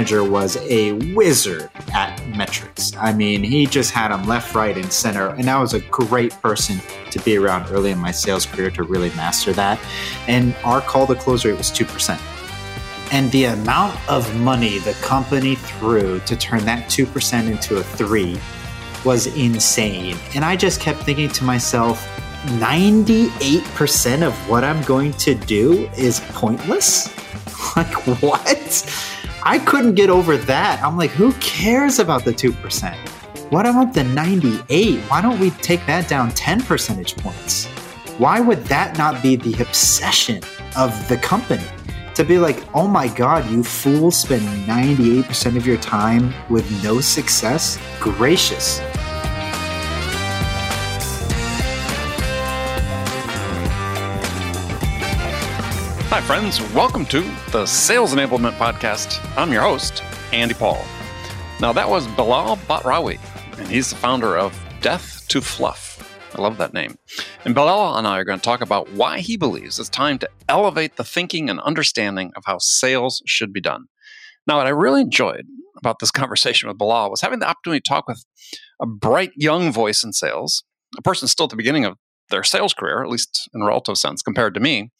Manager was a wizard at metrics. I mean, he just had them left, right, and center. And I was a great person to be around early in my sales career to really master that. And our call to close rate was 2%. And the amount of money the company threw to turn that 2% into a 3 was insane. And I just kept thinking to myself, 98% of what I'm going to do is pointless? Like, what? I couldn't get over that. I'm like, who cares about the 2%? What about the 98? Why don't we take that down 10 percentage points? Why would that not be the obsession of the company? To be like, oh my God, you fools spend 98% of your time with no success? Gracious. Hi, friends. Welcome to the Sales Enablement Podcast. I'm your host, Andy Paul. Now, that was Bilal Batrawi, and he's the founder of Death to Fluff. I love that name. And Bilal and I are going to talk about why he believes it's time to elevate the thinking and understanding of how sales should be done. Now, what I really enjoyed about this conversation with Bilal was having the opportunity to talk with a bright young voice in sales, a person still at the beginning of their sales career, at least in a relative sense compared to me,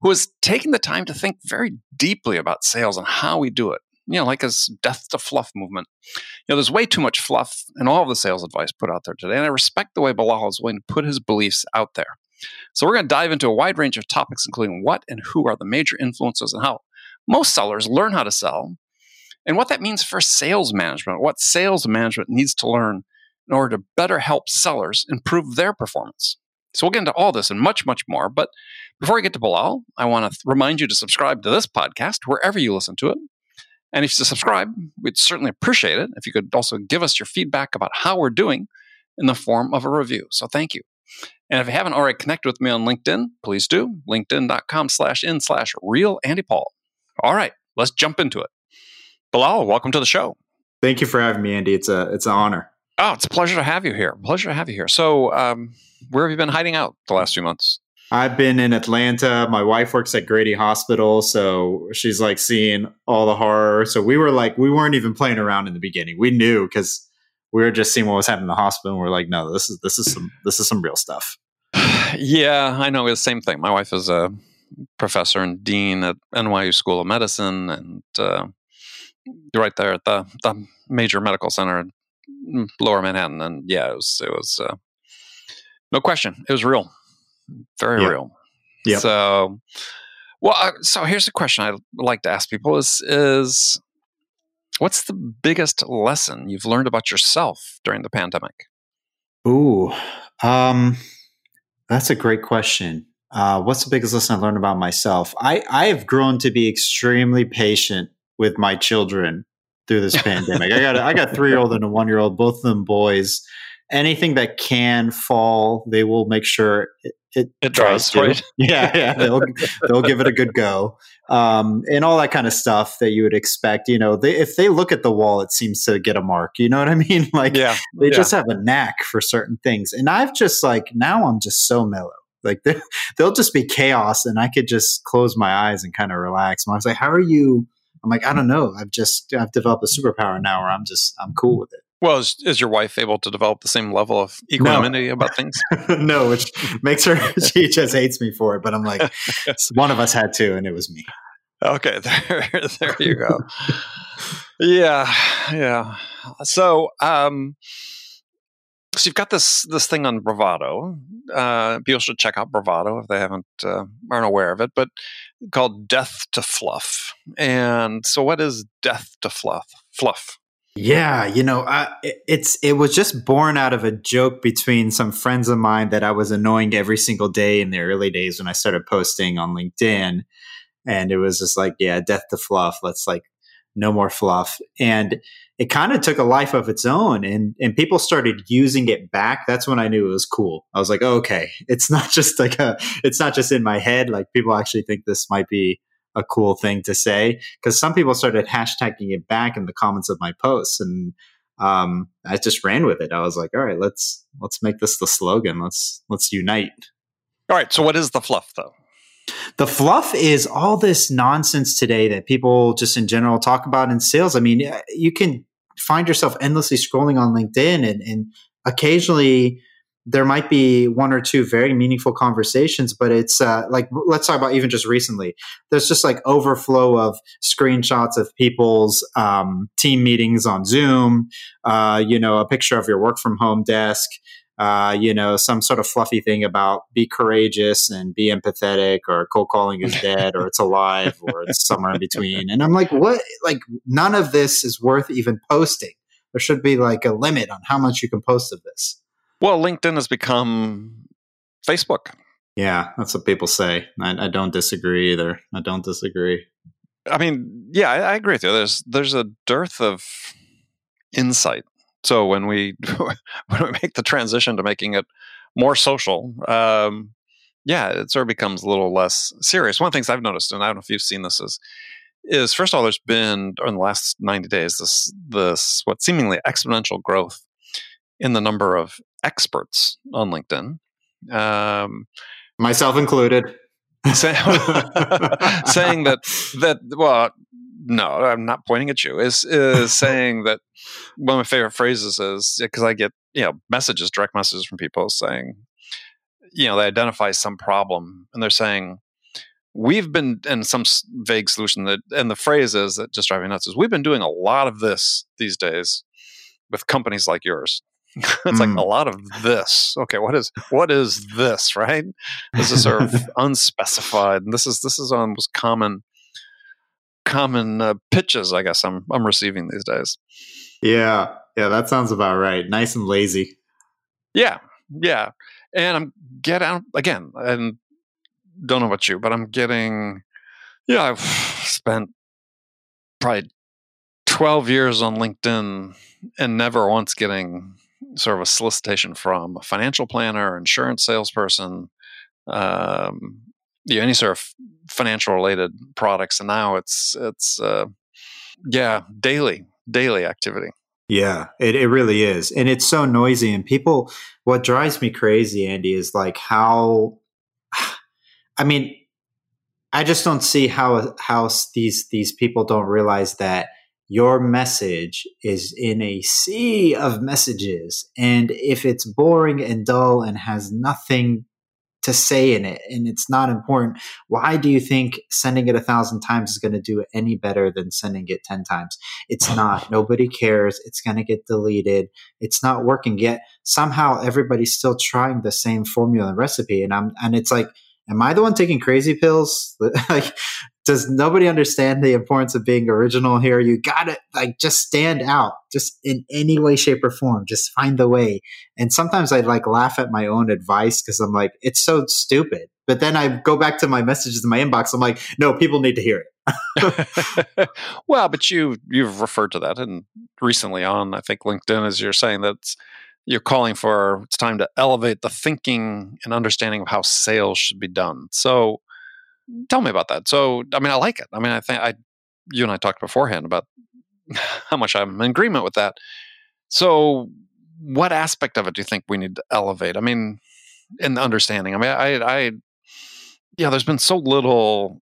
who has taken the time to think very deeply about sales and how we do it. You know, like his death to fluff movement. You know, there's way too much fluff in all of the sales advice put out there today. And I respect the way Bilal is willing to put his beliefs out there. So we're going to dive into a wide range of topics, including what and who are the major influences and how most sellers learn how to sell, and what that means for sales management, what sales management needs to learn in order to better help sellers improve their performance. So we'll get into all this and much, much more. But before I get to Bilal, I want to remind you to subscribe to this podcast wherever you listen to it. And if you subscribe, we'd certainly appreciate it if you could also give us your feedback about how we're doing in the form of a review. So thank you. And if you haven't already connected with me on LinkedIn, please do. LinkedIn.com slash in slash real Andy Paul. All right, let's jump into it. Bilal, welcome to the show. Thank you for having me, Andy. It's a it's an honor. Oh, it's a pleasure to have you here. Pleasure to have you here. So, um, where have you been hiding out the last few months? I've been in Atlanta. My wife works at Grady Hospital, so she's like seeing all the horror. So we were like, we weren't even playing around in the beginning. We knew because we were just seeing what was happening in the hospital. And we are like, no, this is this is some this is some real stuff. yeah, I know. It's the same thing. My wife is a professor and dean at NYU School of Medicine, and uh, right there at the the major medical center Lower Manhattan. And yeah, it was it was uh, no question, it was real very real. Yeah. So, well, uh, so here's a question I like to ask people: is is what's the biggest lesson you've learned about yourself during the pandemic? Ooh, um, that's a great question. Uh, what's the biggest lesson I learned about myself? I I have grown to be extremely patient with my children through this pandemic. I got I got three year old and a one year old, both of them boys. Anything that can fall, they will make sure it, it, it tries, to. right? Yeah, yeah. They'll they'll give it a good go, um, and all that kind of stuff that you would expect. You know, they, if they look at the wall, it seems to get a mark. You know what I mean? Like, yeah, they yeah. just have a knack for certain things. And I've just like now I'm just so mellow. Like they'll just be chaos, and I could just close my eyes and kind of relax. And I was like, "How are you?" I'm like, "I don't know. I've just I've developed a superpower now, where I'm just I'm cool with it." Well, is, is your wife able to develop the same level of equanimity no. about things? no, which makes her she just hates me for it. But I'm like, one of us had to, and it was me. Okay, there, there you go. yeah, yeah. So, um, so you've got this this thing on Bravado. Uh, people should check out Bravado if they haven't uh, aren't aware of it. But called Death to Fluff. And so, what is Death to Fluff? Fluff. Yeah, you know, I, it's it was just born out of a joke between some friends of mine that I was annoying every single day in the early days when I started posting on LinkedIn, and it was just like, yeah, death to fluff. Let's like no more fluff, and it kind of took a life of its own, and and people started using it back. That's when I knew it was cool. I was like, oh, okay, it's not just like a, it's not just in my head. Like people actually think this might be a cool thing to say because some people started hashtagging it back in the comments of my posts and um, I just ran with it. I was like, all right, let's let's make this the slogan. Let's let's unite. All right. So what is the fluff though? The fluff is all this nonsense today that people just in general talk about in sales. I mean, you can find yourself endlessly scrolling on LinkedIn and, and occasionally there might be one or two very meaningful conversations, but it's uh, like let's talk about even just recently. There's just like overflow of screenshots of people's um, team meetings on Zoom. Uh, you know, a picture of your work from home desk. Uh, you know, some sort of fluffy thing about be courageous and be empathetic, or cold calling is dead, or it's alive, or it's somewhere in between. And I'm like, what? Like, none of this is worth even posting. There should be like a limit on how much you can post of this. Well, LinkedIn has become Facebook. Yeah, that's what people say. I, I don't disagree either. I don't disagree. I mean, yeah, I, I, agree with you. There's there's a dearth of insight. So when we when we make the transition to making it more social, um, yeah, it sort of becomes a little less serious. One of the things I've noticed, and I don't know if you've seen this, is is first of all, there's been in the last 90 days this this what seemingly exponential growth in the number of experts on LinkedIn, um, myself included, say, saying that that well, no, I'm not pointing at you. Is is saying that one of my favorite phrases is because I get you know messages, direct messages from people saying, you know, they identify some problem and they're saying. We've been in some vague solution that, and the phrase is that just driving nuts is we've been doing a lot of this these days with companies like yours it's mm. like a hmm. lot of this. Okay, what is what is this? Right? This is sort of unspecified. And this is this is almost common common uh, pitches. I guess I'm I'm receiving these days. Yeah, yeah, that sounds about right. Nice and lazy. Yeah, yeah, and I'm getting again, and don't know about you, but I'm getting. Yeah, I've spent probably 12 years on LinkedIn and never once getting sort of a solicitation from a financial planner, insurance salesperson, um, know, any sort of financial related products. And now it's it's uh, yeah, daily daily activity. Yeah, it, it really is. And it's so noisy. And people, what drives me crazy, Andy, is like how, I mean, I just don't see how, how these, these people don't realize that your message is in a sea of messages. And if it's boring and dull and has nothing to say in it and it's not important, why do you think sending it a thousand times is going to do it any better than sending it 10 times? It's not. Nobody cares. It's going to get deleted. It's not working yet. Somehow everybody's still trying the same formula and recipe. And I'm, and it's like, am I the one taking crazy pills? like, does nobody understand the importance of being original here? You gotta like just stand out, just in any way, shape, or form. Just find the way. And sometimes I like laugh at my own advice because I'm like, it's so stupid. But then I go back to my messages in my inbox. I'm like, no, people need to hear it. well, but you you've referred to that, and recently on I think LinkedIn, as you're saying that you're calling for it's time to elevate the thinking and understanding of how sales should be done. So tell me about that. So, I mean, I like it. I mean, I think I, you and I talked beforehand about how much I'm in agreement with that. So, what aspect of it do you think we need to elevate? I mean, in the understanding. I mean, I, I, yeah, there's been so little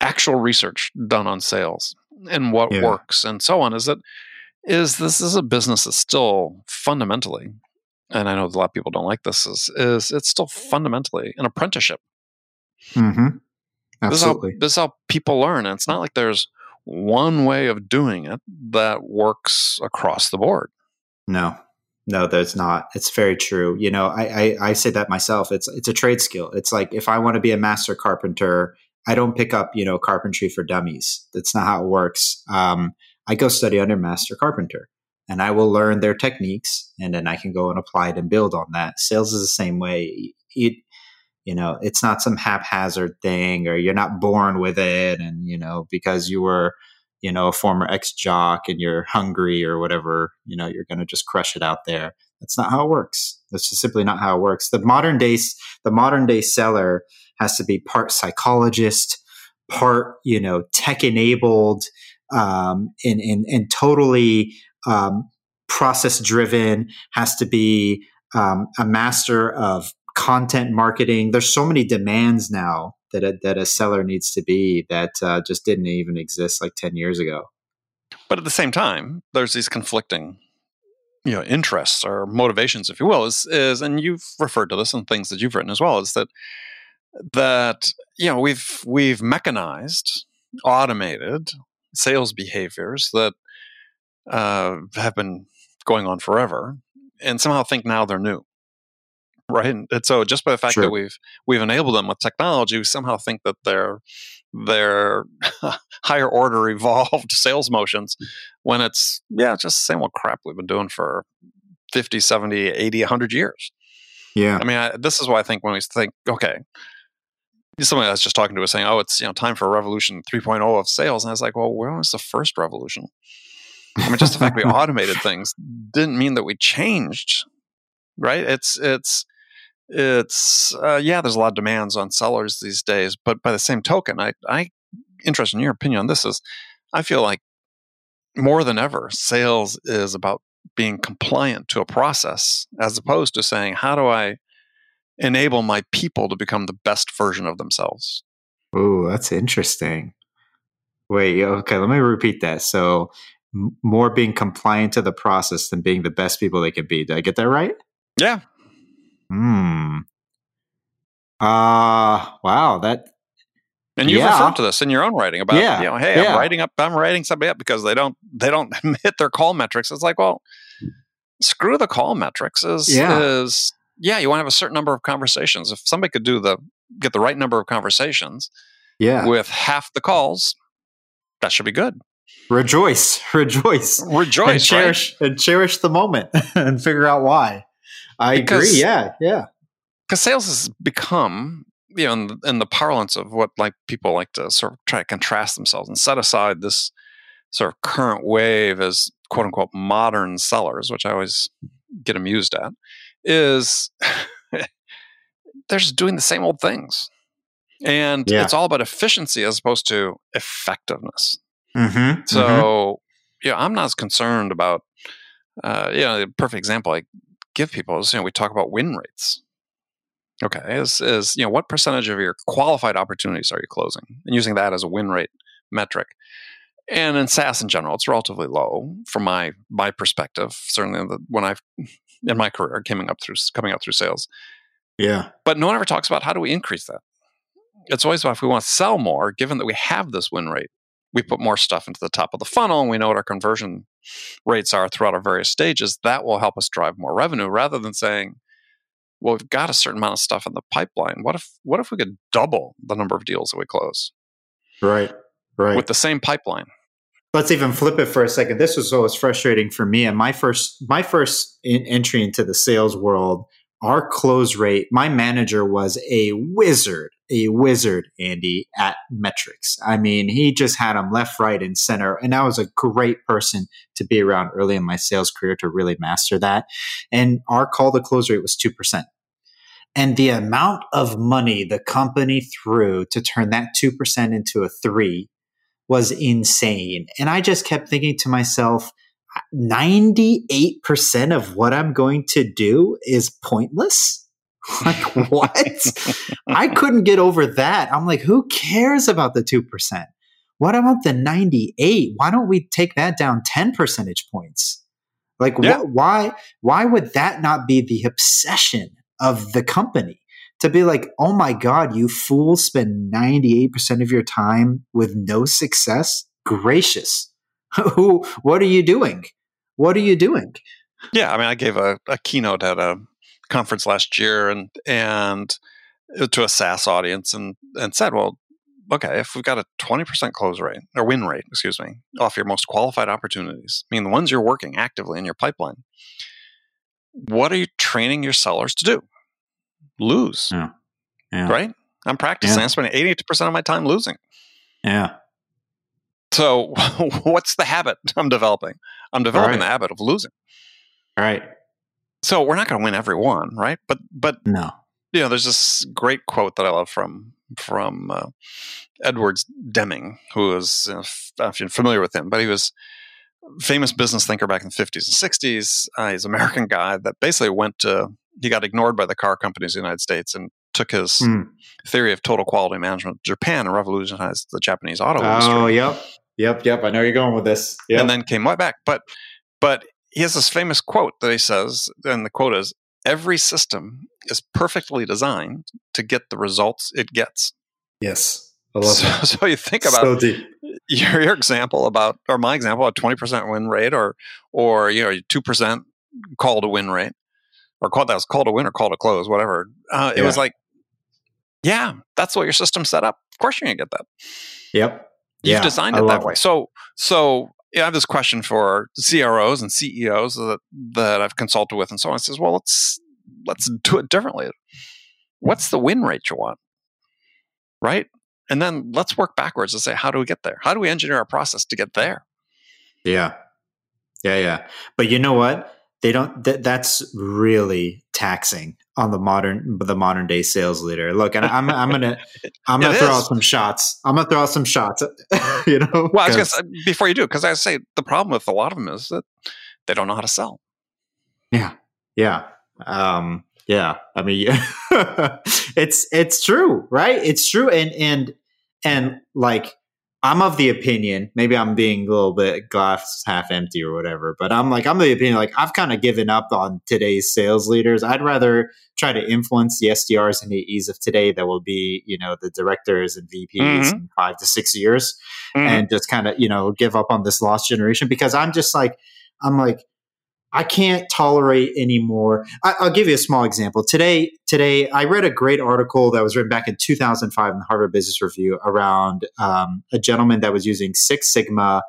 actual research done on sales and what yeah. works and so on. Is that is this is a business that's still fundamentally, and I know a lot of people don't like this, is, is it's still fundamentally an apprenticeship. Mm-hmm. This is, how, this is how people learn. And it's not like there's one way of doing it that works across the board. No, no, there's not. It's very true. You know, I, I I say that myself. It's it's a trade skill. It's like if I want to be a master carpenter, I don't pick up you know carpentry for dummies. That's not how it works. Um, I go study under master carpenter, and I will learn their techniques, and then I can go and apply it and build on that. Sales is the same way. It you know it's not some haphazard thing or you're not born with it and you know because you were you know a former ex jock and you're hungry or whatever you know you're going to just crush it out there. That's not how it works. That's just simply not how it works. The modern day the modern day seller has to be part psychologist part you know tech enabled um, and, and and totally um, process driven has to be um, a master of content marketing. There's so many demands now that a, that a seller needs to be that uh, just didn't even exist like 10 years ago. But at the same time, there's these conflicting you know interests or motivations if you will is is and you've referred to this in things that you've written as well is that that you know we've we've mechanized automated sales behaviors that uh, have been going on forever and somehow think now they're new right? And so just by the fact Sure. that we've we've enabled them with technology, we somehow think that they're they're higher order evolved sales motions when it's yeah, just the same old crap we've been doing for 50, 70, 80, 100 years. Yeah. I mean, I, this is why I think when we think, okay, somebody I was just talking to was saying, oh, it's you know time for a revolution 3.0 of sales, and I was like, well, where was the first revolution? I mean, just the fact we automated things didn't mean that we changed, right? It's it's it's uh, yeah, there's a lot of demands on sellers these days, but by the same token, I I interested in your opinion on this is I feel like more than ever, sales is about being compliant to a process as opposed to saying, how do I enable my people to become the best version of themselves? Oh, that's interesting. Wait, okay, let me repeat that. So, m- more being compliant to the process than being the best people they can be. Did I get that right? Yeah. Hmm. Uh wow, that And you've Yeah. referred to this in your own writing about, Yeah, you know, hey, yeah. I'm writing up, I'm writing somebody up because they don't, they don't hit their call metrics. It's like, well, screw the call metrics. Is Yeah. is yeah, you want to have a certain number of conversations. If somebody could do the get the right number of conversations yeah. with half the calls, that should be good. rejoice, rejoice. and Rejoice, right? cherish and cherish the moment and figure out why. I Because- agree. Yeah, yeah. because sales has become you know in the, in the parlance of what like people like to sort of try to contrast themselves and set aside this sort of current wave as quote unquote modern sellers which i always get amused at is they're just doing the same old things and Yeah. it's all about efficiency as opposed to effectiveness Mm-hmm. so, yeah, I'm not as concerned about, uh, you know, the perfect example I give people is, you know, we talk about win rates. Okay, is is you know what percentage of your qualified opportunities are you closing, and using that as a win rate metric. And in SaaS in general, it's relatively low from my my perspective. Certainly, the, when I've in my career coming up through coming up through sales, yeah, but no one ever talks about how do we increase that. It's always about if we want to sell more, given that we have this win rate, we put more stuff into the top of the funnel and we know what our conversion rates are throughout our various stages. That will help us drive more revenue rather than saying, well, we've got a certain amount of stuff in the pipeline. What if what if we could double the number of deals that we close right, right. with the same pipeline? Let's even flip it for a second. This was always frustrating for me. And my first, my first in, entry into the sales world, our close rate. My manager was a wizard, a wizard, Andy, at metrics. I mean, he just had them left, right, and center. And I was a great person to be around early in my sales career to really master that. And our call to close rate was two percent. And the amount of money the company threw to turn that 2% into a three was insane. And I just kept thinking to myself, 98% of what I'm going to do is pointless. Like, what? I couldn't get over that. I'm like, who cares about the 2%? what about the 98? Why don't we take that down 10 percentage points? Like Yeah. wh- why why would that not be the obsession of the company? To be like, "Oh my god, you fools spend 98% of your time with no success?" Gracious. Who what are you doing? What are you doing? Yeah, I mean, I gave a, a keynote at a conference last year, and and uh, to a SaaS audience, and and said, well, okay, if we've got a twenty percent close rate or win rate, excuse me, off your most qualified opportunities, I mean the ones you're working actively in your pipeline, what are you training your sellers to do? Lose, Yeah. Yeah. right? I'm practicing. Yeah. I'm spending eighty percent of my time losing. Yeah. So, what's the habit I'm developing? I'm developing Right. the habit of losing. All right. So we're not going to win every one, right? But but No. you know, there's this great quote that I love from from uh, Edwards Deming, who is uh, f- if you're familiar with him, but he was famous business thinker back in the 50s and 60s. Uh, he's an American guy that basically went to he got ignored by the car companies in the United States and took his Hmm. theory of total quality management to Japan and revolutionized the Japanese auto Oh, industry. Oh, yep. Yep, yep. I know you're going with this. Yep. and then came right back. But but he has this famous quote that he says, and the quote is, "Every system is perfectly designed to get the results it gets." yes. I love So, that. so you think about so deep. your, your example about, or my example, a twenty percent win rate, or or you know two percent call to win rate, or call that was call to win or call to close, whatever. Uh, it was like, yeah, that's what your system set up. Of course, you're gonna get that. Yep. You've Yeah, designed it that way. So, so yeah, I have this question for CROs and CEOs that that I've consulted with, and so on. It says, well, let's let's do it differently. What's the win rate you want, right? And then let's work backwards and say, how do we get there? How do we engineer our process to get there? Yeah. Yeah, yeah. But you know what? They don't th- that's really taxing on the modern the modern day sales leader. Look, and I'm I'm going to I'm gonna throw out some shots. I'm going to throw out some shots, you know. Well, I was gonna say, before you do, because I say the problem with a lot of them is that they don't know how to sell. Yeah. Yeah. Um, yeah. I mean, it's it's true, right? It's true, and and and like I'm of the opinion. Maybe I'm being a little bit glass half empty or whatever, but I'm like I'm of the opinion. Like I've kind of given up on today's sales leaders. I'd rather try to influence the SDRs and the AEs of today that will be, you know, the directors and VPs Mhm. in five to six years Mhm. and just kind of you know give up on this lost generation because i'm just like i'm like i can't tolerate anymore. I, i'll give you a small example. Today today i read a great article that was written back in 2005 in the harvard business review around um, a gentleman that was using six sigma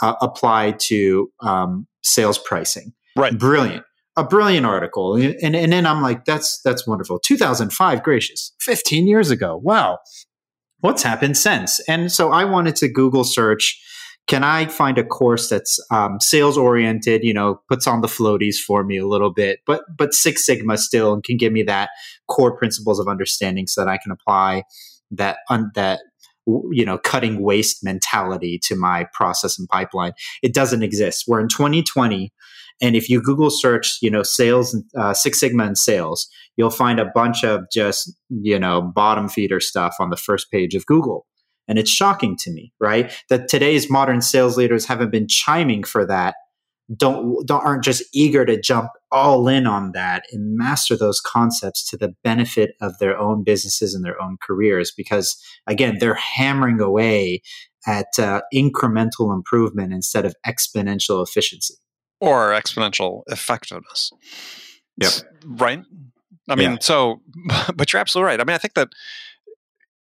uh, applied to um, sales pricing. Right. brilliant. A brilliant article. And, and and then i'm like that's that's wonderful. 2005 gracious. 15 years ago. Wow. What's happened since? And so i wanted to google search can i find a course that's um, sales oriented you know puts on the floaties for me a little bit but but six sigma still and can give me that core principles of understanding so that i can apply that un- that you know cutting waste mentality to my process and pipeline? It doesn't exist. We're in 2020 and if you google search you know sales uh, six sigma and sales you'll find a bunch of just you know bottom feeder stuff on the first page of google and it's shocking to me right that today's modern sales leaders haven't been chiming for that don't, don't aren't just eager to jump all in on that and master those concepts to the benefit of their own businesses and their own careers because again they're hammering away at uh, incremental improvement instead of exponential efficiency or exponential effectiveness. Yep. Right. I mean, Yeah. so, but you're absolutely right. I mean, I think that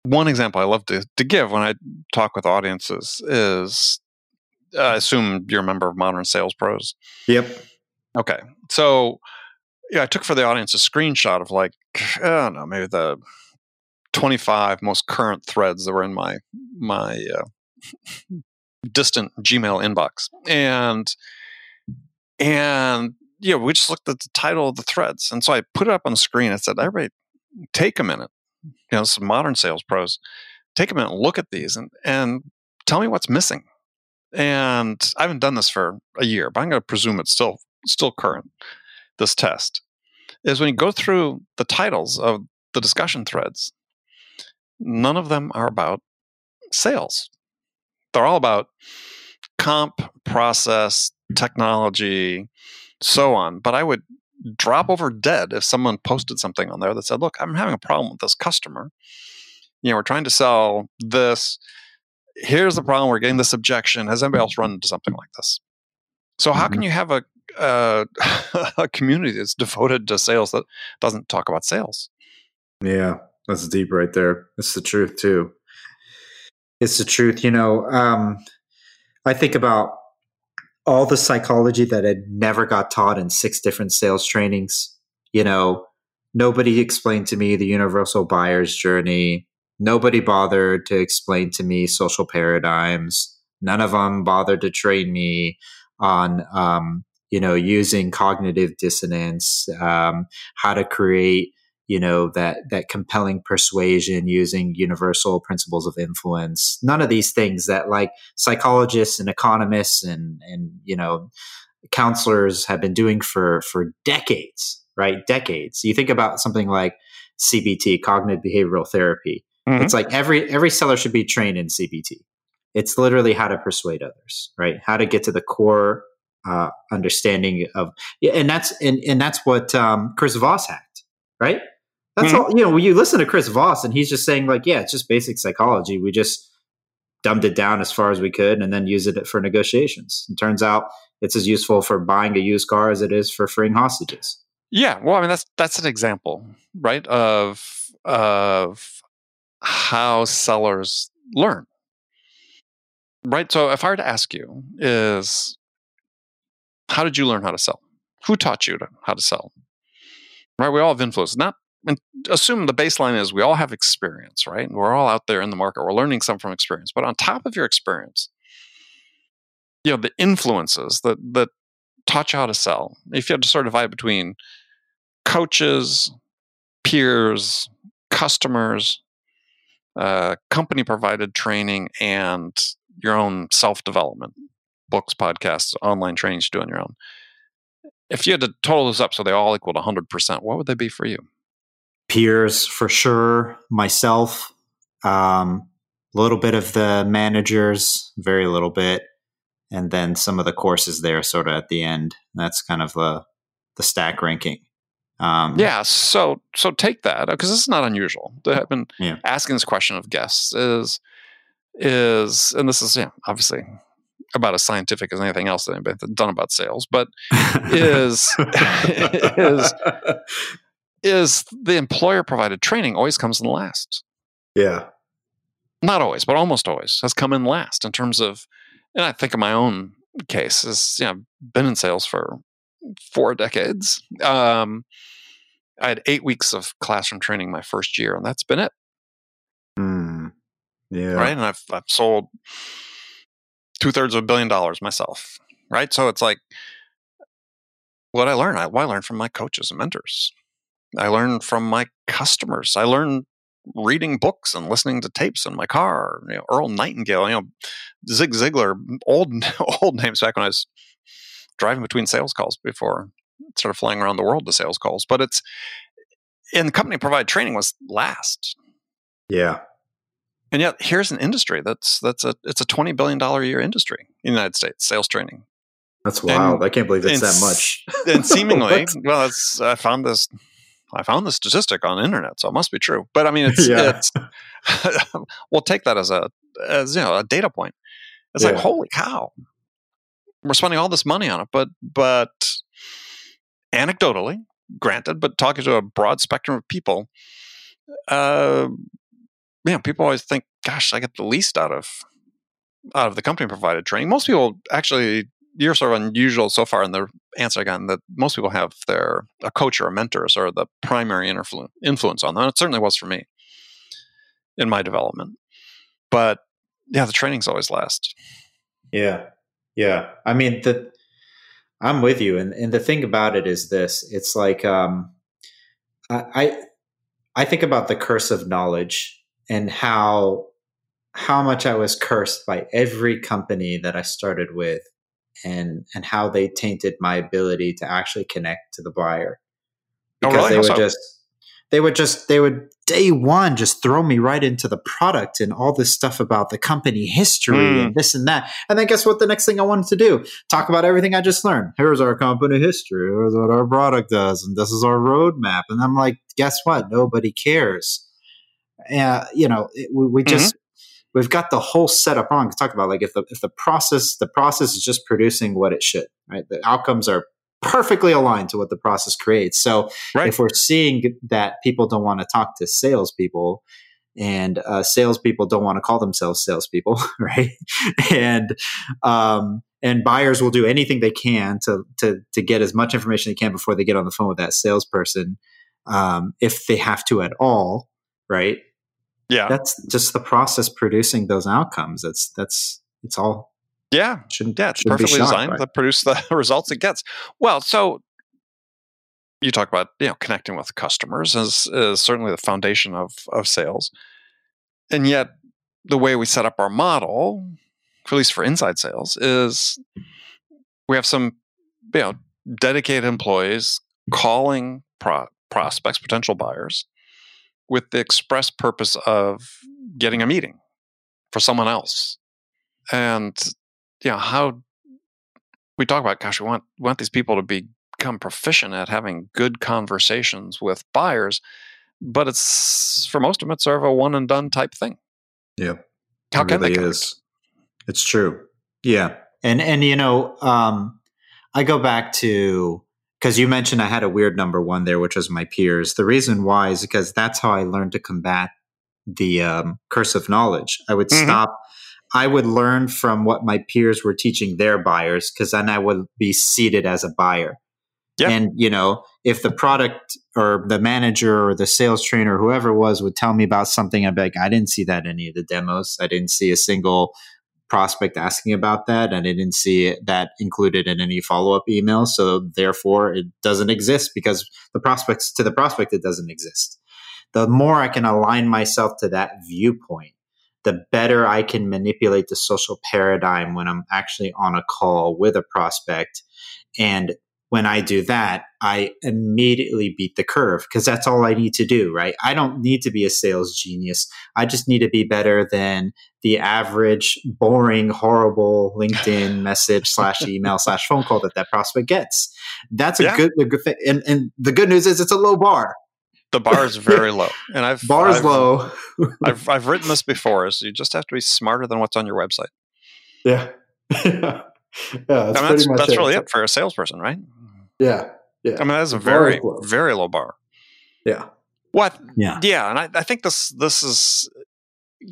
one example I love to, to give when I talk with audiences is uh, I assume you're a member of Modern Sales Pros. yep Okay. So, yeah, I took for the audience a screenshot of like, I don't know, maybe the 25 most current threads that were in my, my, uh, distant Gmail inbox. And, and, yeah, we just looked at the title of the threads. And so I put it up on the screen. I said, everybody take a minute. You know, some modern sales pros, take a minute and look at these and, and tell me what's missing. And I haven't done this for a year, but I'm going to presume it's still still current. This test is when you go through the titles of the discussion threads, none of them are about sales. They're all about comp, process, technology, so on. But I would drop over dead if someone posted something on there that said, "Look, I'm having a problem with this customer. You know, we're trying to sell this. Here's the problem. We're getting this objection. Has anybody else run into something like this?" So, how can Mhm. you have a uh, a community that's devoted to sales that doesn't talk about sales? Yeah, that's deep right there. It's the truth too. It's the truth. You know, um, I think about all the psychology that had never got taught in six different sales trainings. You know, nobody explained to me the universal buyer's journey. Nobody bothered to explain to me social paradigms. None of them bothered to train me on, um, you know, using cognitive dissonance, um, how to create you know that that compelling persuasion using universal principles of influence. None of these things that like psychologists and economists and and you know counselors have been doing for for decades right? Decades. You think about something like cbt cognitive behavioral therapy. Mhm. it's like every every seller should be trained in cbt it's literally how to persuade others right? How to get to the core uh, understanding of and that's and, and that's what um, chris voss hacked right that's Mhm. all you know when you listen to chris voss and he's just saying like yeah it's just basic psychology we just dumbed it down as far as we could and then use it for negotiations it turns out it's as useful for buying a used car as it is for freeing hostages Yeah, well, I mean that's that's an example, right, of of how sellers learn. Right? So if I were to ask you is how did you learn how to sell? Who taught you to, how to sell? Right? We all have influence. Not and assume the baseline is we all have experience, right? And we're all out there in the market. We're learning some from experience. But on top of your experience, you know, the influences that that taught you how to sell. If you had to sort of divide between coaches, peers, customers, uh, company provided training, and your own self development books, podcasts, online trainings you do on your own. If you had to total those up so they all equaled 100%, what would they be for you? Peers for sure myself um, a little bit of the managers very little bit and then some of the courses there sort of at the end that's kind of the the stack ranking um, Yeah, so so take that because this is not unusual. I've been Yeah. asking this question of guests is is and this is yeah obviously about as scientific as anything else that anybody's done about sales, but is is is the employer provided training always comes in last. yeah Not always, but almost always has come in last in terms of, and I think of my own case is, you know, been in sales for four decades. Um, I had eight weeks of classroom training my first year, and that's been it, Hmm. yeah right? And I've I've sold two thirds of a billion dollars myself, right? So it's like what I learned. I, I learned from my coaches and mentors. I learned from my customers. I learned reading books and listening to tapes in my car. You know, Earl Nightingale, you know, Zig Ziglar, old old names back when I was driving between sales calls before sort of flying around the world to sales calls. But it's in the company provide training was last. yeah And yet here's an industry that's that's a it's a twenty billion dollar a year industry in the United States, sales training. that's wild And- i can't believe it's that much And seemingly, well, it's I found this I found the statistic on the internet, so it must be true. But I mean it's Yeah. it's we'll take that as a as you know, a data point. It's like, holy cow. We're spending all this money on it, but but anecdotally, granted, but talking to a broad spectrum of people, uh you know, people always think, gosh, I get the least out of out of the company provided training. Most people actually you're sort of unusual so far in the answer I got that most people have their a coach or a mentor sort of the primary influ- influence on them. And it certainly was for me in my development. But yeah, the training's always last. Yeah. Yeah. I mean, the I'm with you. And and the thing about it is this, it's like um I, I think about the curse of knowledge and how how much I was cursed by every company that I started with and and how they tainted my ability to actually connect to the buyer. Oh, Because really? they would so? just they would just they would day one just throw me right into the product and all this stuff about the company history Mm. and this and that. And then guess what the next thing i wanted to do? Talk about everything i just learned. Here's our company history. Here's what our product does. And this is our roadmap. And i'm like guess what? Nobody cares. Uh, you know it, we, we just we've got the whole setup wrong talk about like if the if the process the process is just producing what it should right the outcomes are perfectly aligned to what the process creates so Right. if we're seeing that people don't want to talk to salespeople and uh, salespeople don't want to call themselves salespeople, right? and um, and buyers will do anything they can to to to get as much information they can before they get on the phone with that salesperson, um, if they have to at all, right? Yeah. That's just the process producing those outcomes. That's that's it's all Yeah. shouldn't Yeah, it's shouldn't perfectly designed by. to produce the results it gets. Well, so you talk about you know connecting with customers is, is certainly the foundation of of sales, and yet the way we set up our model, at least for inside sales, is we have some you know dedicated employees calling pro- prospects, potential buyers, with the express purpose of getting a meeting for someone else, and you know how we talk about gosh we want we want these people to be, become proficient at having good conversations with buyers but it's for most of them it's sort of a one and done type thing Yeah. how It can really they connect? is. It's true. Yeah. And and you know, um, I go back to because you mentioned I had a weird number one there, which was my peers. The reason why is because that's how I learned to combat the um, curse of knowledge. I would Mhm. stop. I would learn from what my peers were teaching their buyers, because then I would be seated as a buyer. Yeah. And you know, if the product or the manager or the sales trainer, whoever it was, would tell me about something, I'd be like, I didn't see that in any of the demos. I didn't see a single prospect asking about that, and I didn't see that included in any follow up email. So therefore, it doesn't exist because the prospects to the prospect it doesn't exist. The more I can align myself to that viewpoint, the better I can manipulate the social paradigm when I'm actually on a call with a prospect. And when I do that, I immediately beat the curve because that's all I need to do, right? I don't need to be a sales genius. I just need to be better than the average, boring, horrible LinkedIn message slash email slash phone call that that prospect gets. That's a Yeah. good, a good thing. And, and the good news is it's a low bar. the bar is very low and i've Bar is low. I've, I've written this before is you just have to be smarter than what's on your website Yeah. yeah. That's, I mean, that's, that's really it for a salesperson right Yeah. Yeah. i mean that's a The bar is very low. very low bar Yeah. what Yeah. yeah and I, I think this this is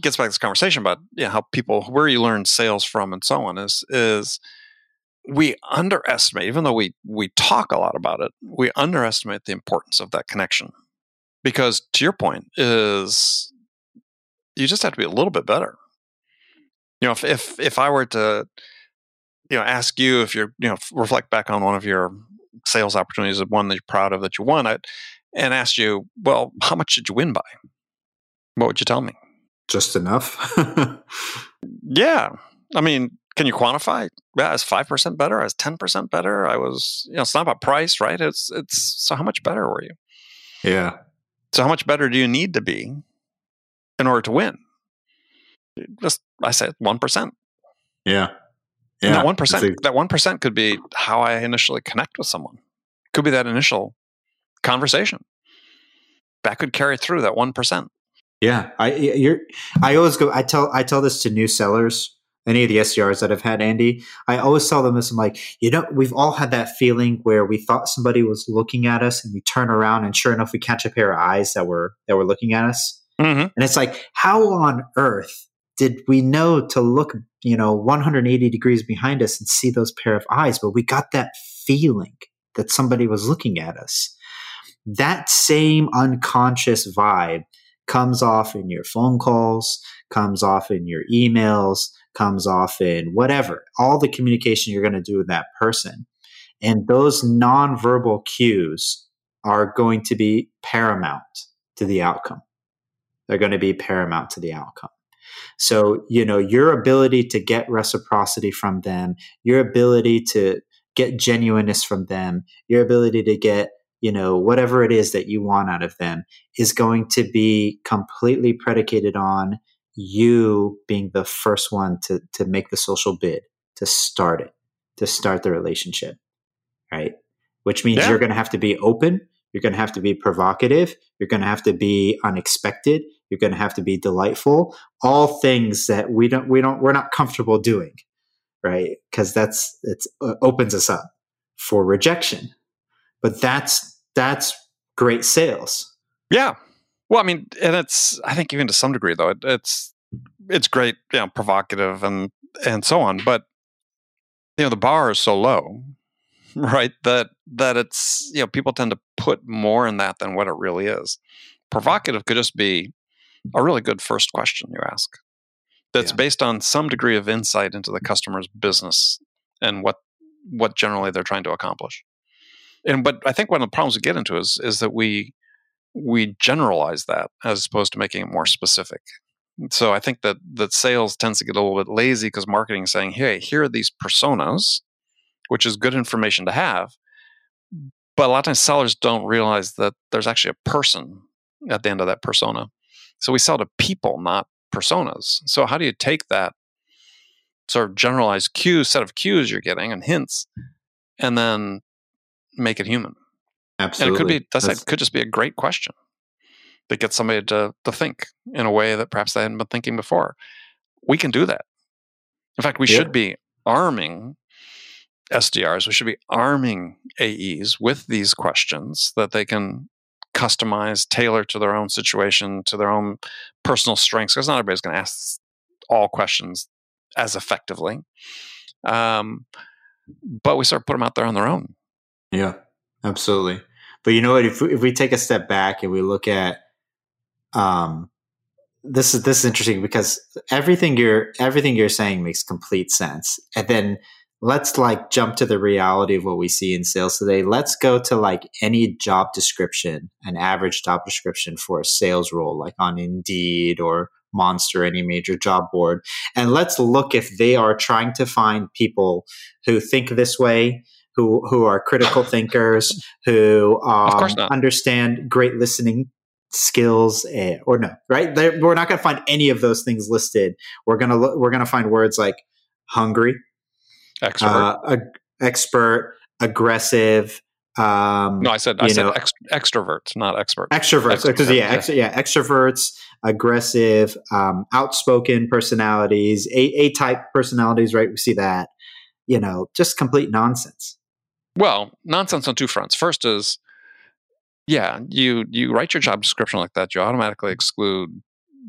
gets back to this conversation about yeah how people where you learn sales from and so on is is we underestimate even though we we talk a lot about it we underestimate the importance of that connection because to your point is you just have to be a little bit better you know if if, if i were to you know ask you if you're you know reflect back on one of your sales opportunities of one that you're proud of that you won it and asked you well how much did you win by what would you tell me Just enough. Yeah. I mean, can you quantify? Yeah, is five percent better? Is ten percent better? I was, you know, it's not about price, right? It's it's so how much better were you? yeah. So how much better do you need to be in order to win? Just I said one percent. Yeah. And Yeah. that one percent that one percent could be how I initially connect with someone. Could be that initial conversation. That could carry through that one percent. Yeah, I you're I always go I tell I tell this to new sellers, any of the SDRs that I've had, Andy. I always tell them this. I'm like, you know, we've all had that feeling where we thought somebody was looking at us and we turn around and sure enough we catch a pair of eyes that were that were looking at us. Mm-hmm. And it's like, how on earth did we know to look, you know, 180 degrees behind us and see those pair of eyes? But we got that feeling that somebody was looking at us. That same unconscious vibe comes off in your phone calls, comes off in your emails, comes off in whatever, all the communication you're going to do with that person. And those nonverbal cues are going to be paramount to the outcome. They're going to be paramount to the outcome. So, you know, your ability to get reciprocity from them, your ability to get genuineness from them, your ability to get, you know, whatever it is that you want out of them is going to be completely predicated on you being the first one to, to make the social bid, to start it, to start the relationship, right? Which means yeah. you're going to have to be open. You're going to have to be provocative. You're going to have to be unexpected. You're going to have to be delightful. All things that we don't, we don't, we're not comfortable doing, right? Because that's, it uh, opens us up for rejection. But that's, that's great sales. Yeah. Well, I mean, and it's I think even to some degree though, it, it's it's great, you know, provocative and and so on, but you know, the bar is so low, right? That that it's you know, people tend to put more in that than what it really is. Provocative could just be a really good first question you ask. That's yeah. based on some degree of insight into the mm-hmm. customer's business and what what generally they're trying to accomplish. And but I think one of the problems we get into is is that we we generalize that as opposed to making it more specific. So I think that that sales tends to get a little bit lazy because marketing is saying, "Hey, here are these personas," which is good information to have. But a lot of times sellers don't realize that there's actually a person at the end of that persona. So we sell to people, not personas. So how do you take that sort of generalized cue, set of cues you're getting and hints, and then make it human? Absolutely. And it could be that's, that's could just be a great question that gets somebody to to think in a way that perhaps they hadn't been thinking before. We can do that. In fact, we yeah. should be arming SDRs. We should be arming AEs with these questions that they can customize, tailor to their own situation, to their own personal strengths. Because not everybody's going to ask all questions as effectively. Um, but we start put them out there on their own. Yeah. Absolutely. But you know what? If we, if we take a step back and we look at, um, this is this is interesting because everything you're everything you're saying makes complete sense. And then let's like jump to the reality of what we see in sales today. Let's go to like any job description, an average job description for a sales role, like on Indeed or Monster, any major job board, and let's look if they are trying to find people who think this way, who who are critical thinkers, who um, understand great listening skills, eh, or no, right? They're, we're not going to find any of those things listed. We're gonna we're gonna find words like hungry, expert, uh, expert, aggressive. Um, no, I said I said ex- extroverts, not expert. Extroverts, because yeah, ex- yeah, extroverts, aggressive, um, outspoken personalities, A A type personalities, right? We see that. You know, just complete nonsense. Well, nonsense on two fronts. First is, yeah, you you write your job description like that, you automatically exclude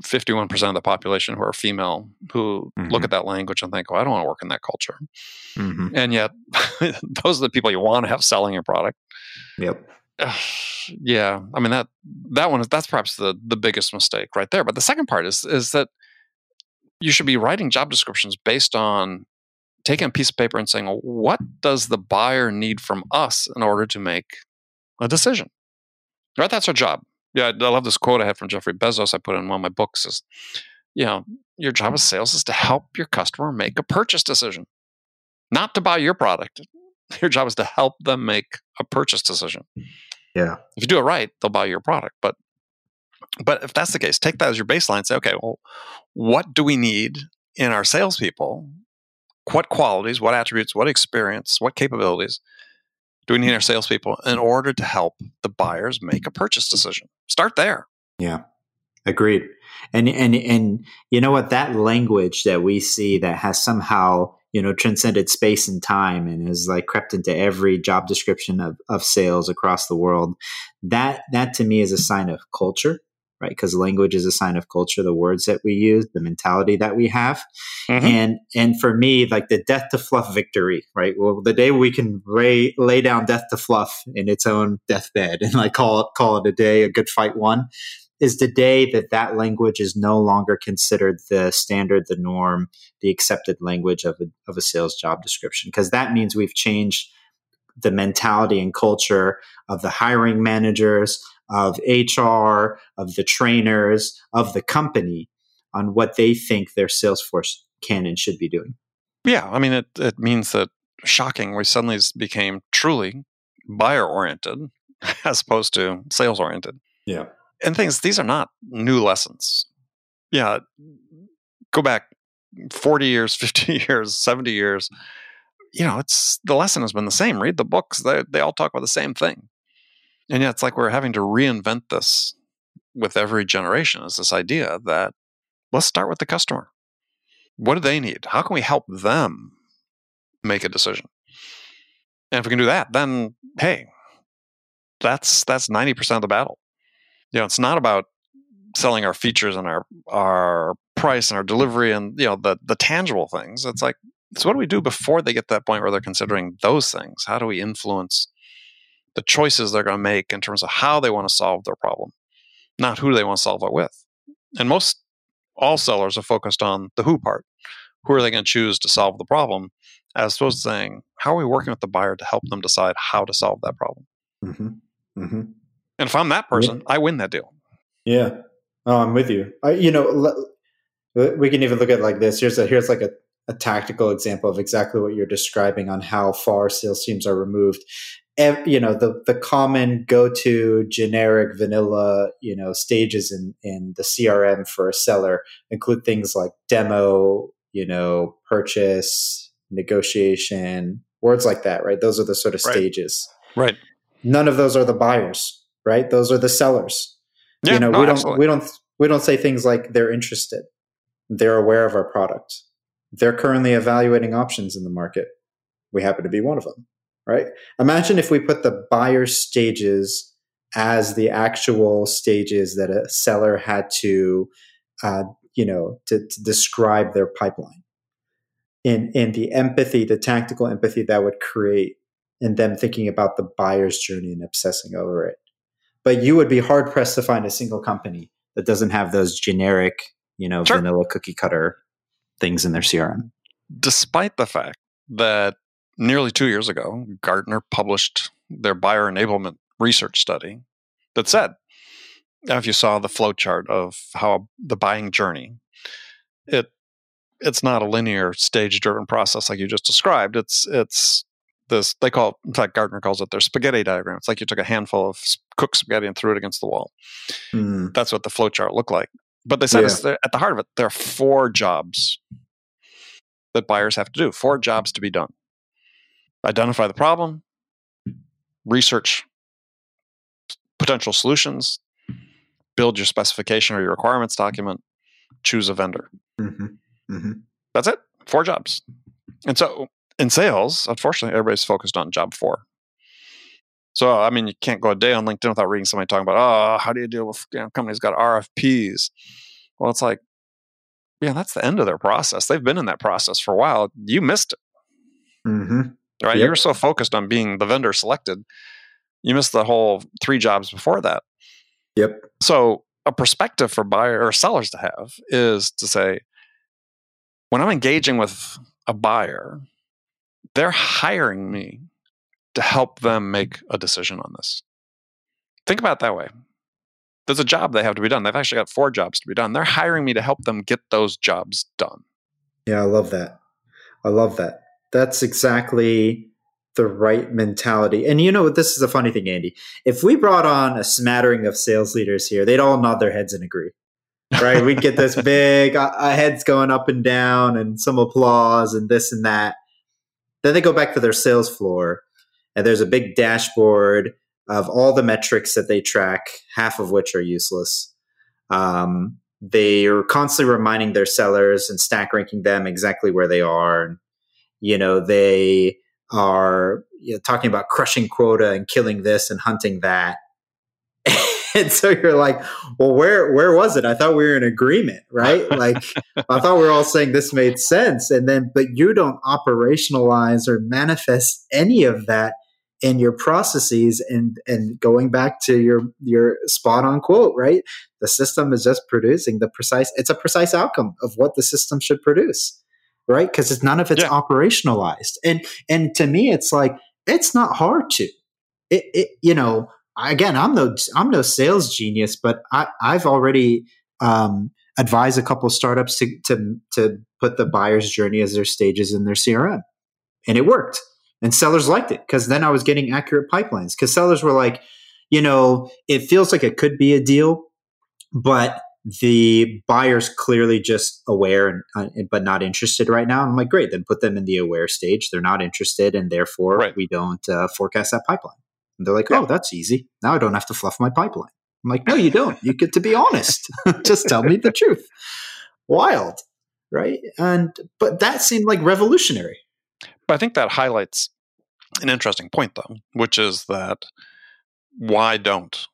51% of the population who are female who mm-hmm. look at that language and think, oh, I don't want to work in that culture. Mm-hmm. And yet, those are the people you want to have selling your product. Yep. yeah. I mean, that, that one is, that's perhaps the, the biggest mistake right there. But the second part is, is that you should be writing job descriptions based on taking a piece of paper and saying, well, what does the buyer need from us in order to make a decision? Right? That's our job. Yeah, I love this quote I had from Jeffrey Bezos. I put in one of my books. Is, you know, your job as sales is to help your customer make a purchase decision, not to buy your product. Your job is to help them make a purchase decision. Yeah. If you do it right, they'll buy your product. But but if that's the case, take that as your baseline. Say, okay, well, what do we need in our salespeople what qualities, what attributes, what experience, what capabilities do we need our salespeople in order to help the buyers make a purchase decision? Start there. Yeah. Agreed. And and and you know what that language that we see that has somehow, you know, transcended space and time and has like crept into every job description of, of sales across the world, that that to me is a sign of culture right? Because language is a sign of culture, the words that we use, the mentality that we have. Mm-hmm. And and for me, like the death to fluff victory, right? Well, the day we can lay lay down death to fluff in its own deathbed and like call it call it a day, a good fight won, is the day that that language is no longer considered the standard, the norm, the accepted language of a, of a sales job description. Because that means we've changed the mentality and culture of the hiring managers, of HR, of the trainers, of the company on what they think their Salesforce can and should be doing. Yeah, I mean, it, it means that shocking, we suddenly became truly buyer oriented as opposed to sales oriented. Yeah. And things, these are not new lessons. Yeah. Go back 40 years, 50 years, 70 years. You know, it's the lesson has been the same. Read the books, they, they all talk about the same thing. And yeah, it's like we're having to reinvent this with every generation is this idea that let's start with the customer. What do they need? How can we help them make a decision? And if we can do that, then hey, that's that's 90% of the battle. You know, it's not about selling our features and our our price and our delivery and you know the the tangible things. It's like so what do we do before they get that point where they're considering those things? How do we influence the choices they're going to make in terms of how they want to solve their problem, not who they want to solve it with? And most all sellers are focused on the who part. Who are they going to choose to solve the problem? As opposed to saying, how are we working with the buyer to help them decide how to solve that problem? Mm-hmm. Mm-hmm. And if I'm that person, yeah. I win that deal. Yeah. Oh, I'm with you. I, you know, we can even look at like this. Here's a here's like a, a tactical example of exactly what you're describing on how far sales teams are removed. You know, the the common go to generic vanilla, you know, stages in in the CRM for a seller include things like demo, you know, purchase, negotiation, words like that, right? Those are the sort of right. stages. Right. None of those are the buyers, right? Those are the sellers. Yeah, you know, no, we don't absolutely. we don't we don't say things like they're interested. They're aware of our product. They're currently evaluating options in the market. We happen to be one of them, right? Imagine if we put the buyer stages as the actual stages that a seller had to, uh, you know, to, to describe their pipeline. In in the empathy, the tactical empathy that would create in them thinking about the buyer's journey and obsessing over it. But you would be hard pressed to find a single company that doesn't have those generic, you know, Sure. vanilla cookie cutter things in their CRM. Despite the fact that nearly two years ago, Gartner published their buyer enablement research study that said, if you saw the flow chart of how the buying journey, it it's not a linear stage driven process like you just described. It's it's this they call it, in fact Gartner calls it their spaghetti diagram. It's like you took a handful of cooked spaghetti and threw it against the wall. Mm, That's what the flow chart looked like. But they said Yeah. at the heart of it, there are four jobs that buyers have to do. Four jobs to be done. Identify the problem, research potential solutions, build your specification or your requirements document, choose a vendor. mhm, mhm. That's it. Four jobs. And so in sales, unfortunately, everybody's focused on job four. So I mean, you can't go a day on LinkedIn without reading somebody talking about, oh, how do you deal with you know, companies got RFPs? Well, it's like, yeah, that's the end of their process. They've been in that process for a while. You missed it, Mhm. Right? Yep. You're so focused on being the vendor selected, you missed the whole three jobs before that. Yep. So a perspective for buyer or sellers to have is to say, when I'm engaging with a buyer, they're hiring me to help them make a decision on this. Think about it that way. There's a job they have to be done. They've actually got four jobs to be done. They're hiring me to help them get those jobs done. Yeah, I love that. I love that. That's exactly the right mentality. And you know, what? this is a funny thing, Andy. If we brought on a smattering of sales leaders here, they'd all nod their heads and agree. Right? We'd get this big uh, uh, heads going up and down and some applause and this and that. Then they go back to their sales floor and there's a big dashboard of all the metrics that they track, half of which are useless. Um, they are constantly reminding their sellers and stack ranking them exactly where they are. And, you know, they are you know, talking about crushing quota and killing this and hunting that. and so you're like, well, where where was it? I thought we were in agreement, right? Like I thought we were all saying this made sense. And then but you don't operationalize or manifest any of that in your processes and and going back to your your spot on quote, right? The system is just producing the precise it's a precise outcome of what the system should produce. Right? Because it's none of it's Yeah. operationalized. And and to me it's like it's not hard to. It, it you know, again, I'm no I'm no sales genius, but I, I've already um, advised a couple startups to to to put the buyer's journey as their stages in their CRM, and it worked. And sellers liked it because then I was getting accurate pipelines. Because sellers were like, you know, it feels like it could be a deal, but the buyer's clearly just aware and uh, but not interested right now. I'm like, great, then put them in the aware stage. They're not interested, and therefore Right. we don't uh, forecast that pipeline. And they're like, Yeah. oh, that's easy. Now I don't have to fluff my pipeline. I'm like, no, you don't. You get to be honest. just tell me the truth. Wild, right? And but that seemed like revolutionary. But I think that highlights an interesting point, though, which is that why don't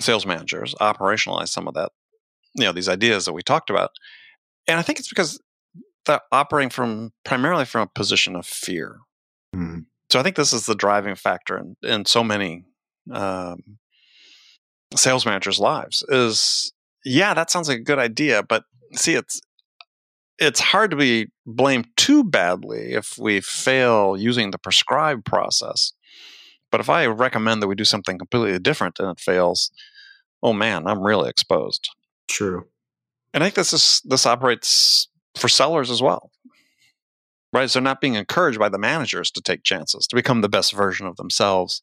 sales managers operationalize some of that, you know, these ideas that we talked about? And I think it's because they're operating from primarily from a position of fear. Hmm. So I think this is the driving factor in, in so many um, sales managers' lives is yeah, that sounds like a good idea, but see, it's it's hard to be blamed too badly if we fail using the prescribed process. But if I recommend that we do something completely different and it fails, oh man, I'm really exposed. True. And I think this is this operates for sellers as well. Right? So they're not being encouraged by the managers to take chances, to become the best version of themselves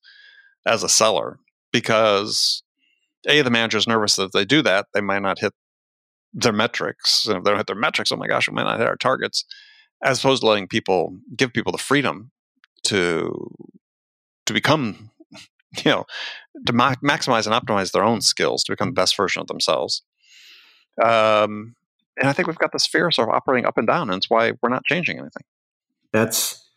as a seller. Because A, the manager's nervous that if they do that, they might not hit their metrics. And if they don't hit their metrics, oh my gosh, we might not hit our targets. As opposed to letting people give people the freedom to to become, you know, to ma- maximize and optimize their own skills to become the best version of themselves. Um, and I think we've got this fear sort of operating up and down, and it's why we're not changing anything. That's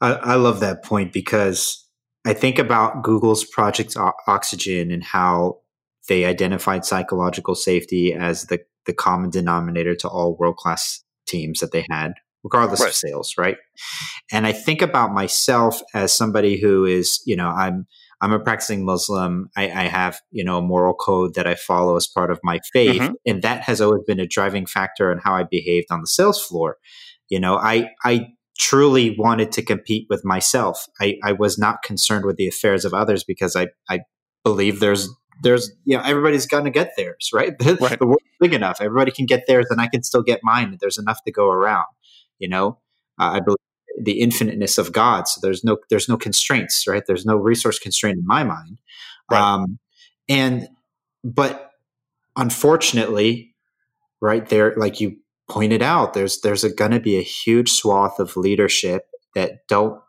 I, I love that point because I think about Google's Project O- Oxygen and how they identified psychological safety as the the common denominator to all world class teams that they had, regardless Right. of sales, right? And I think about myself as somebody who is, you know, I'm I'm a practicing Muslim. I, I have, you know, a moral code that I follow as part of my faith, Mhm. and that has always been a driving factor in how I behaved on the sales floor. You know, I I truly wanted to compete with myself. I, I was not concerned with the affairs of others because I, I believe there's there's you know everybody's gonna get theirs, right? The, Right. the world's big enough. Everybody can get theirs, and I can still get mine. There's enough to go around. You know, uh, I believe the infiniteness of God. So there's no there's no constraints, right? There's no resource constraint in my mind. Right. Um, and but unfortunately, right there, like you pointed out, there's there's going to be a huge swath of leadership that don't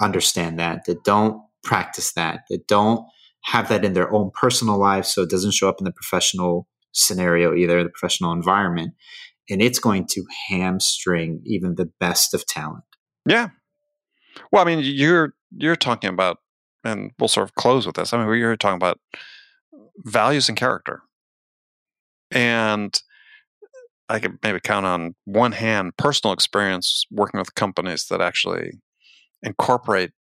understand that, that don't practice that, that don't have that in their own personal life, so it doesn't show up in the professional scenario either, the professional environment, and it's going to hamstring even the best of talent. Yeah. Well, I mean, you're you're talking about, and we'll sort of close with this. I mean, you're talking about values and character, and I could maybe count on one hand personal experience working with companies that actually incorporate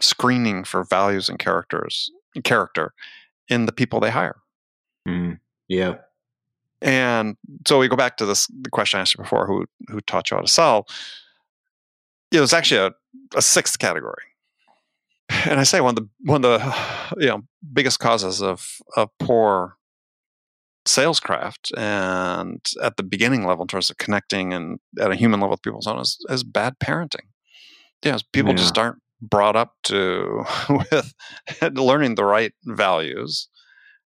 screening for values and characters character in the people they hire. Mm, yeah. And so we go back to this the question I asked you before, who who taught you how to sell? It was actually a, a sixth category. And I say one of the one of the you know biggest causes of of poor sales craft and at the beginning level in terms of connecting and at a human level with people and so on is, is bad parenting. Yeah, people Yeah. just aren't brought up to with learning the right values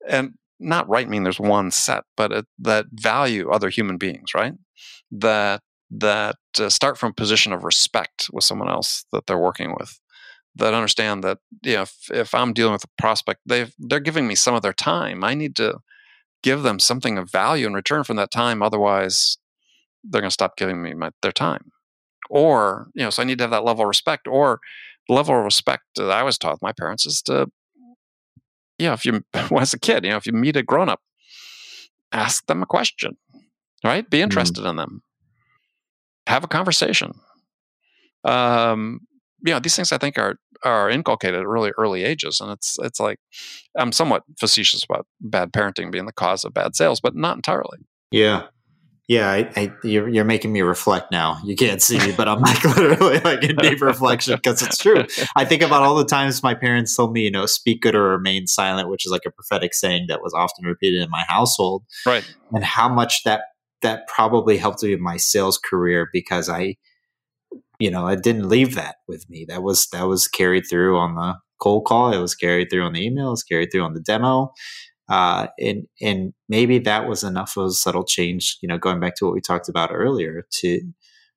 and not right mean there's one set but it, that value other human beings right that that uh, start from a position of respect with someone else that they're working with that understand that you know if, if i'm dealing with a prospect they've they're giving me some of their time. I need to give them something of value in return from that time otherwise they're going to stop giving me my, their time. Or you know so i need to have that level of respect or the level of respect that i was taught with my parents is to yeah, if you when as a kid, you know, if you meet a grown up, ask them a question, right? Be interested in them, have a conversation. Um, you know, these things I think are are inculcated at really early ages, and it's it's like I'm somewhat facetious about bad parenting being the cause of bad sales, but not entirely. Yeah. Yeah, I, I, you're, you're making me reflect now. You can't see me, but I'm like literally like in deep reflection because it's true. I think about all the times my parents told me, you know, speak good or remain silent, which is like a prophetic saying that was often repeated in my household, Right. and how much that that probably helped me in my sales career because I, you know, I didn't leave that with me. That was that was carried through on the cold call. It was carried through on the email. It was carried through on the demo. Uh, and and maybe that was enough of a subtle change. You know, going back to what we talked about earlier, to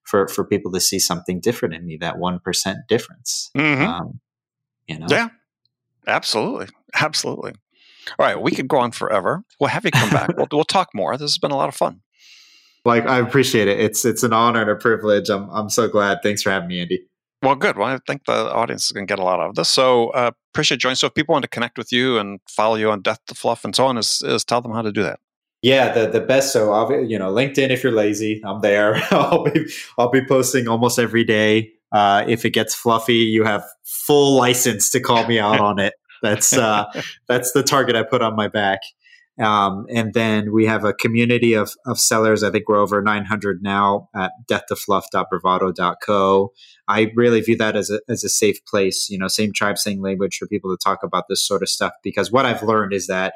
for for people to see something different in me, that one percent difference. Mhm. Um, you know, Yeah, absolutely, absolutely. All right, we could go on forever. We'll have you come back. We'll, we'll talk more. This has been a lot of fun. Like I appreciate it. It's it's an honor and a privilege. I'm I'm so glad. Thanks for having me, Andy. Well, good. Well, I think the audience is going to get a lot out of this. So uh, appreciate joining. So if people want to connect with you and follow you on Death to Fluff and so on, is, is tell them how to do that. Yeah, the the best. So obvi- you know, LinkedIn. If you're lazy, I'm there. I'll be I'll be posting almost every day. Uh, if it gets fluffy, you have full license to call me out on it. That's uh, that's the target I put on my back. Um, and then we have a community of, of sellers. I think we're over 900 now at deathtofluff.bravado.co. I really view that as a, as a safe place, you know, same tribe, same language for people to talk about this sort of stuff. Because what I've learned is that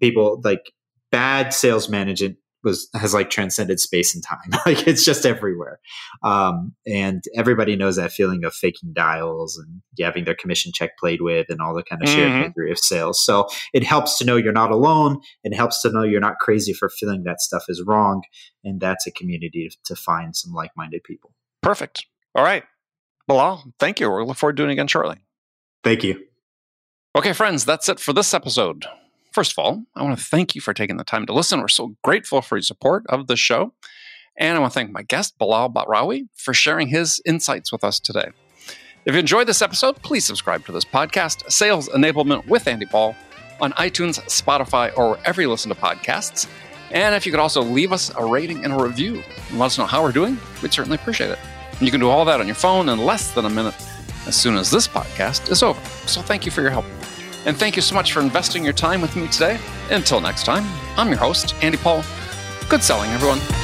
people like bad sales management was has like transcended space and time. like it's just everywhere. Um, and everybody knows that feeling of faking dials and having their commission check played with and all the kind of shared Mhm. misery of sales. So it helps to know you're not alone. It helps to know you're not crazy for feeling that stuff is wrong. And that's a community to find some like minded people. Perfect. All right. Bilal, thank you. We'll look forward to doing it again shortly. Thank you. Okay, friends, that's it for this episode. First of all, I want to thank you for taking the time to listen. We're so grateful for your support of the show. And I want to thank my guest, Bilal Batrawi, for sharing his insights with us today. If you enjoyed this episode, please subscribe to this podcast, Sales Enablement with Andy Paul, on iTunes, Spotify, or wherever you listen to podcasts. And if you could also leave us a rating and a review and let us know how we're doing, we'd certainly appreciate it. And you can do all that on your phone in less than a minute as soon as this podcast is over. So thank you for your help. And thank you so much for investing your time with me today. Until next time, I'm your host, Andy Paul. Good selling, everyone.